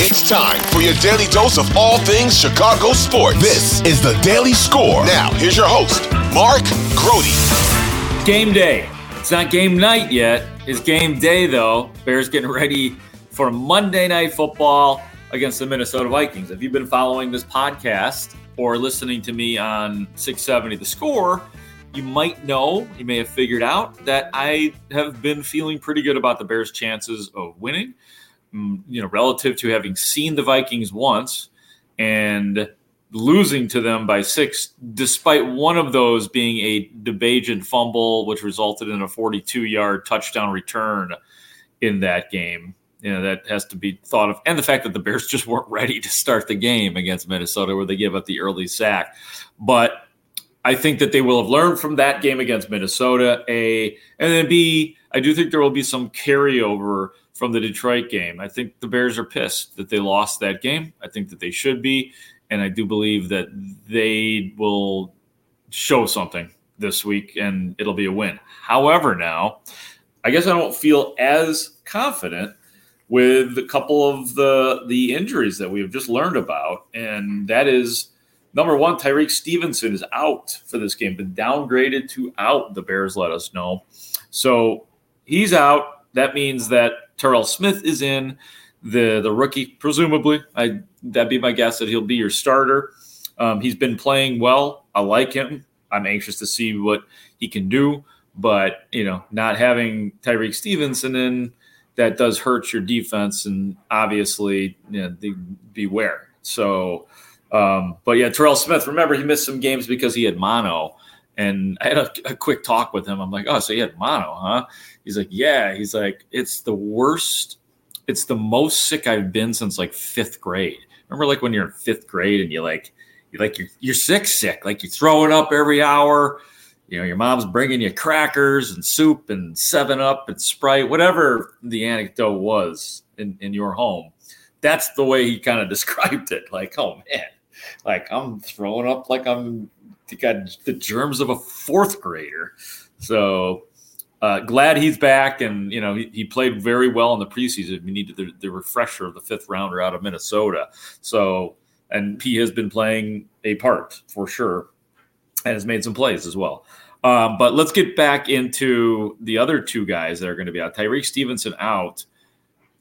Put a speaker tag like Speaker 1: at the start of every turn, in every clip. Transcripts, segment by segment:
Speaker 1: It's time for your daily dose of all things Chicago sports. This is the Daily Score. Now, here's your host, Mark Grote.
Speaker 2: Game day. It's not game night yet. It's game day, though. Bears getting ready for Monday Night Football against the Minnesota Vikings. If you've been following this podcast or listening to me on 670 The Score, you might know, you may have figured out that I have been feeling pretty good about the Bears' chances of winning. You know, relative to having seen the Vikings once and losing to them by six, despite one of those being a DeBajin fumble, which resulted in a 42 yard touchdown return in that game. You know, that has to be thought of. And the fact that the Bears just weren't ready to start the game against Minnesota, where they give up the early sack. But I think that they will have learned from that game against Minnesota. A and then B, I do think there will be some carryover from the Detroit game. I think the Bears are pissed that they lost that game. I think that they should be. And I do believe that they will show something this week and it'll be a win. However, now, I guess I don't feel as confident with a couple of the the injuries that we have just learned about. And that is number one, Tyrique Stevenson is out for this game, been downgraded to out, the Bears let us know. So he's out. That means that Terrell Smith is in, the the rookie presumably. I that'd be my guess that he'll be your starter. Um, he's been playing well. I like him. I'm anxious to see what he can do. But you know, not having Tyrique Stevenson in that does hurt your defense, and obviously, you know, beware. So, um, but yeah, Terrell Smith. Remember, he missed some games because he had mono. And I had a, a, quick talk with him. I'm like, oh, so you had mono, huh? He's like, yeah. He's like, it's the worst. It's the most sick I've been since like fifth grade. Remember, like when you're in fifth grade and you like, you like you're you're sick, sick. Like you throw it up every hour. You know, your mom's bringing you crackers and soup and Seven Up and Sprite, whatever the anecdote was in in your home. That's the way he kind of described it. Like, oh man, like I'm throwing up like I'm got the germs of a fourth grader. So uh, glad he's back, and you know he, he, played very well in the preseason. We needed the, the, refresher of the fifth rounder out of Minnesota. So and he has been playing a part for sure, and has made some plays as well. Um, but let's get back into the other two guys that are going to be out. Tyrique Stevenson out.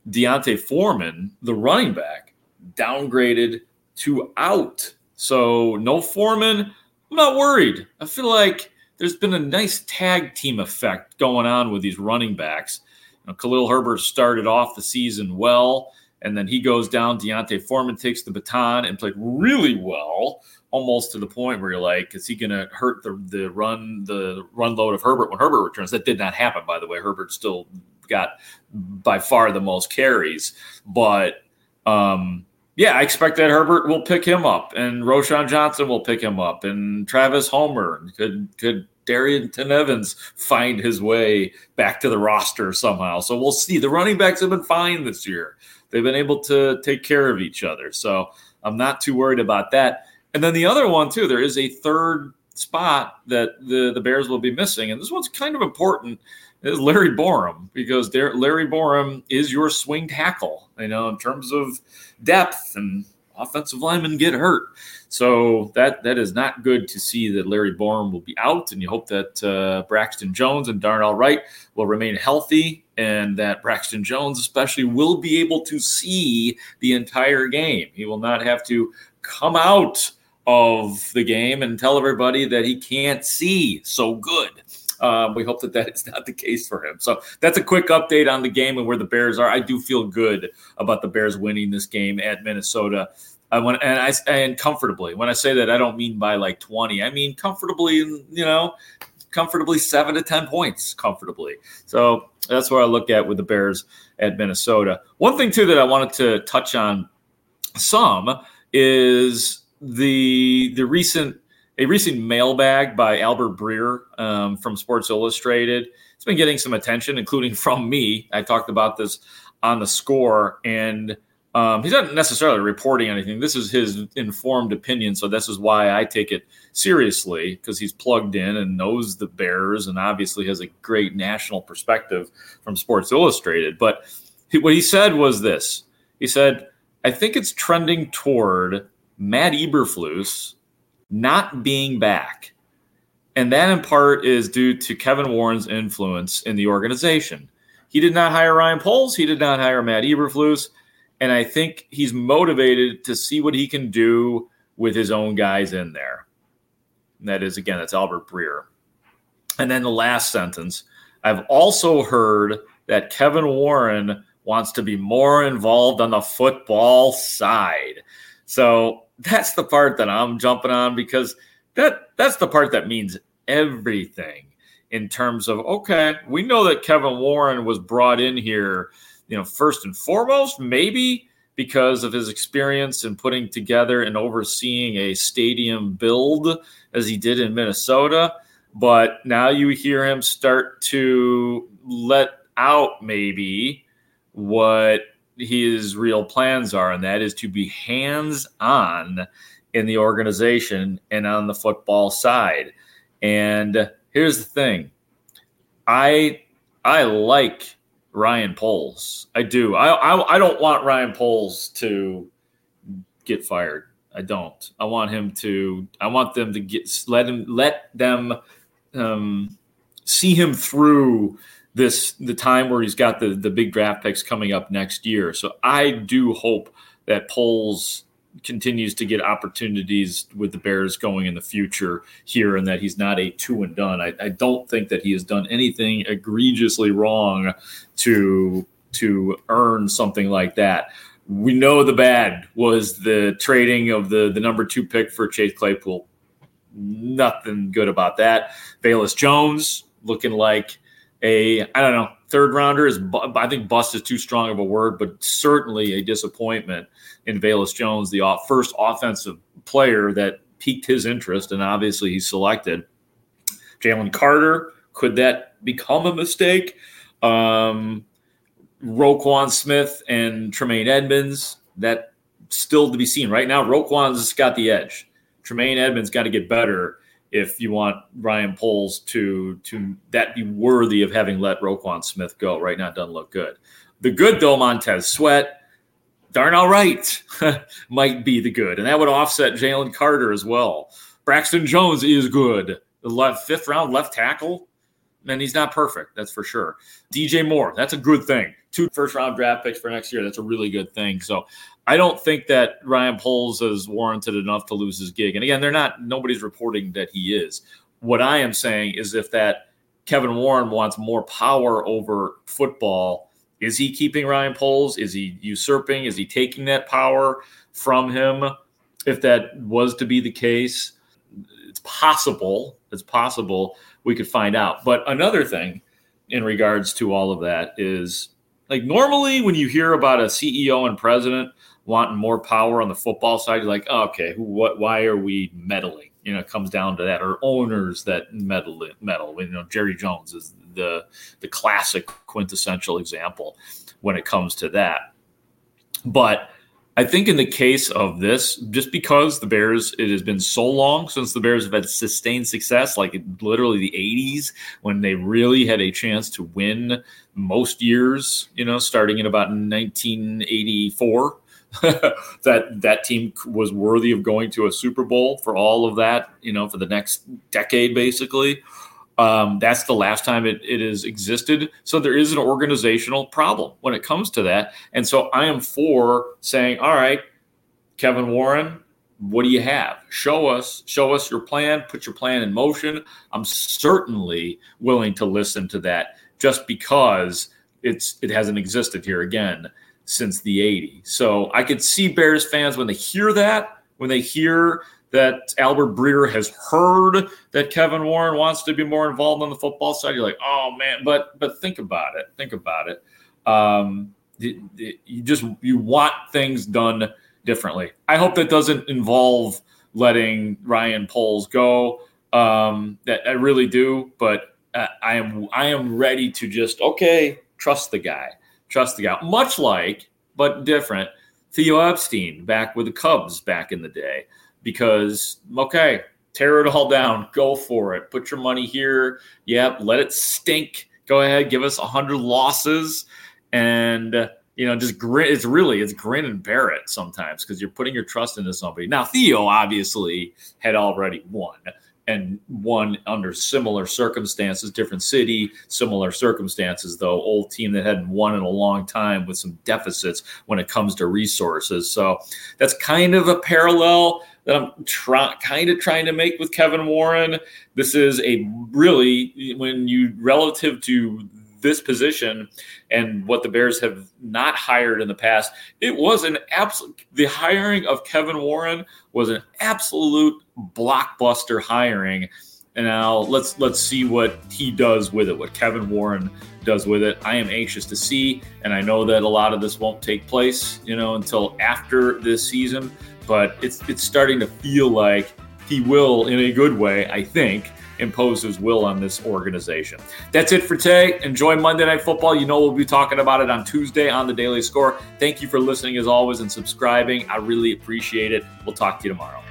Speaker 2: D'Onta Foreman, the running back, downgraded to out. So no Foreman, I'm not worried. I feel like there's been a nice tag team effect going on with these running backs. You know, Khalil Herbert started off the season well, and then he goes down. D'Onta Foreman takes the baton and played really well, almost to the point where you're like, is he going to hurt the the run the run load of Herbert when Herbert returns? That did not happen, by the way. Herbert still got by far the most carries, but um, yeah, I expect that Herbert will pick him up, and Roschon Johnson will pick him up, and Travis Homer could could Darrynton Evans find his way back to the roster somehow. So we'll see. The running backs have been fine this year. They've been able to take care of each other. So I'm not too worried about that. And then the other one too, there is a third spot that the the Bears will be missing, and this one's kind of important is Larry Borom because Larry Borom is your swing tackle, you know, in terms of depth and offensive linemen get hurt. So that that is not good to see that Larry Borom will be out, and you hope that uh, Braxton Jones and Darnell Wright will remain healthy, and that Braxton Jones especially will be able to see the entire game. He will not have to come out of the game and tell everybody that he can't see so good. Um, we hope that that is not the case for him. So that's a quick update on the game and where the Bears are. I do feel good about the Bears winning this game at Minnesota. I want and I and comfortably. When I say that, I don't mean by like twenty. I mean comfortably. You know, comfortably seven to ten points comfortably. So that's what I look at with the Bears at Minnesota. One thing too that I wanted to touch on some is the the recent a recent mailbag by Albert Breer um, from Sports Illustrated. It's been getting some attention, including from me. I talked about this on the score, and um, he's not necessarily reporting anything. This is his informed opinion, so this is why I take it seriously because he's plugged in and knows the Bears, and obviously has a great national perspective from Sports Illustrated. But he, what he said was this: He said, "I think it's trending toward." Matt Eberflus not being back. And that in part is due to Kevin Warren's influence in the organization. He did not hire Ryan Poles, he did not hire Matt Eberflus. And I think he's motivated to see what he can do with his own guys in there. And that is, again, that's Albert Breer. And then the last sentence I've also heard that Kevin Warren wants to be more involved on the football side. So that's the part that I'm jumping on because that that's the part that means everything in terms of okay, we know that Kevin Warren was brought in here, you know, first and foremost, maybe because of his experience in putting together and overseeing a stadium build as he did in Minnesota. But now you hear him start to let out maybe what his real plans are, and that is to be hands on in the organization and on the football side. And here's the thing I I like Ryan Poles. I do. I, I, I don't want Ryan Poles to get fired. I don't. I want him to. I want them to get let him let them um, see him through this the time where he's got the the big draft picks coming up next year. So I do hope that Poles continues to get opportunities with the Bears going in the future here, and that he's not a two and done. I, I don't think that he has done anything egregiously wrong to to earn something like that. We know the bad was the trading of the the number two pick for Chase Claypool. Nothing good about that. Velus Jones looking like a I don't know third rounder is I think bust is too strong of a word, but certainly a disappointment in Velus Jones, the first offensive player that piqued his interest, and obviously he's selected. Jalen Carter, could that become a mistake? Um, Roquan Smith and Tremaine Edmunds, that still to be seen. Right now, Roquan's got the edge. Tremaine Edmunds got to get better if you want Ryan Poles to to that be worthy of having let Roquan Smith go. Right now, it doesn't look good. The good though, Montez Sweat, Darnell Wright, might be the good, and that would offset Jalen Carter as well. Braxton Jones is good. The left fifth round left tackle, and he's not perfect, that's for sure. DJ Moore, that's a good thing. Two first round draft picks for next year, that's a really good thing. So I don't think that Ryan Poles is warranted enough to lose his gig. And again, they're not, nobody's reporting that he is. What I am saying is if that Kevin Warren wants more power over football, is he keeping Ryan Poles? Is he usurping? Is he taking that power from him? If that was to be the case, it's possible. It's possible we could find out. But another thing in regards to all of that is like normally when you hear about a CEO and president wanting more power on the football side, you're like, oh, okay, what? Why are we meddling? You know, it comes down to that, or owners that meddle. Meddle. You know, Jerry Jones is the the classic quintessential example when it comes to that. But I think in the case of this, just because the Bears, it has been so long since the Bears have had sustained success, like literally the 80s, when they really had a chance to win most years, you know, starting in about 1984. that that team was worthy of going to a Super Bowl for all of that, you know, for the next decade, basically. Um, that's the last time it, it has existed. So there is an organizational problem when it comes to that. And so I am for saying, all right, Kevin Warren, what do you have? Show us, show us your plan, put your plan in motion. I'm certainly willing to listen to that just because it's it hasn't existed here again since the 80s. So I could see Bears fans when they hear that, when they hear that Albert Breer has heard that Kevin Warren wants to be more involved on the football side. You're like, oh man, but but think about it. Think about it. Um, you just you want things done differently. I hope that doesn't involve letting Ryan Poles go. Um, that I really do, but uh, I am I am ready to just okay trust the guy, trust the guy. Much like but different. Theo Epstein back with the Cubs back in the day because okay, tear it all down, go for it, put your money here. Yep, let it stink. Go ahead, give us a hundred losses, and you know, just grin. It's really it's grin and bear it sometimes because you're putting your trust into somebody. Now Theo obviously had already won and won under similar circumstances, different city, similar circumstances, though, old team that hadn't won in a long time with some deficits when it comes to resources. So that's kind of a parallel that I'm try, kind of trying to make with Kevin Warren. This is a really, when you relative to this position and what the Bears have not hired in the past, it was an absolute, the hiring of Kevin Warren was an absolute blockbuster hiring. And now let's let's see what he does with it, what Kevin Warren does with it. I am anxious to see, and I know that a lot of this won't take place, you know, until after this season but it's it's starting to feel like he will, in a good way, I think, impose his will on this organization. That's it for today. Enjoy Monday Night Football. You know we'll be talking about it on Tuesday on the Daily Score. Thank you for listening as always and subscribing. I really appreciate it. We'll talk to you tomorrow.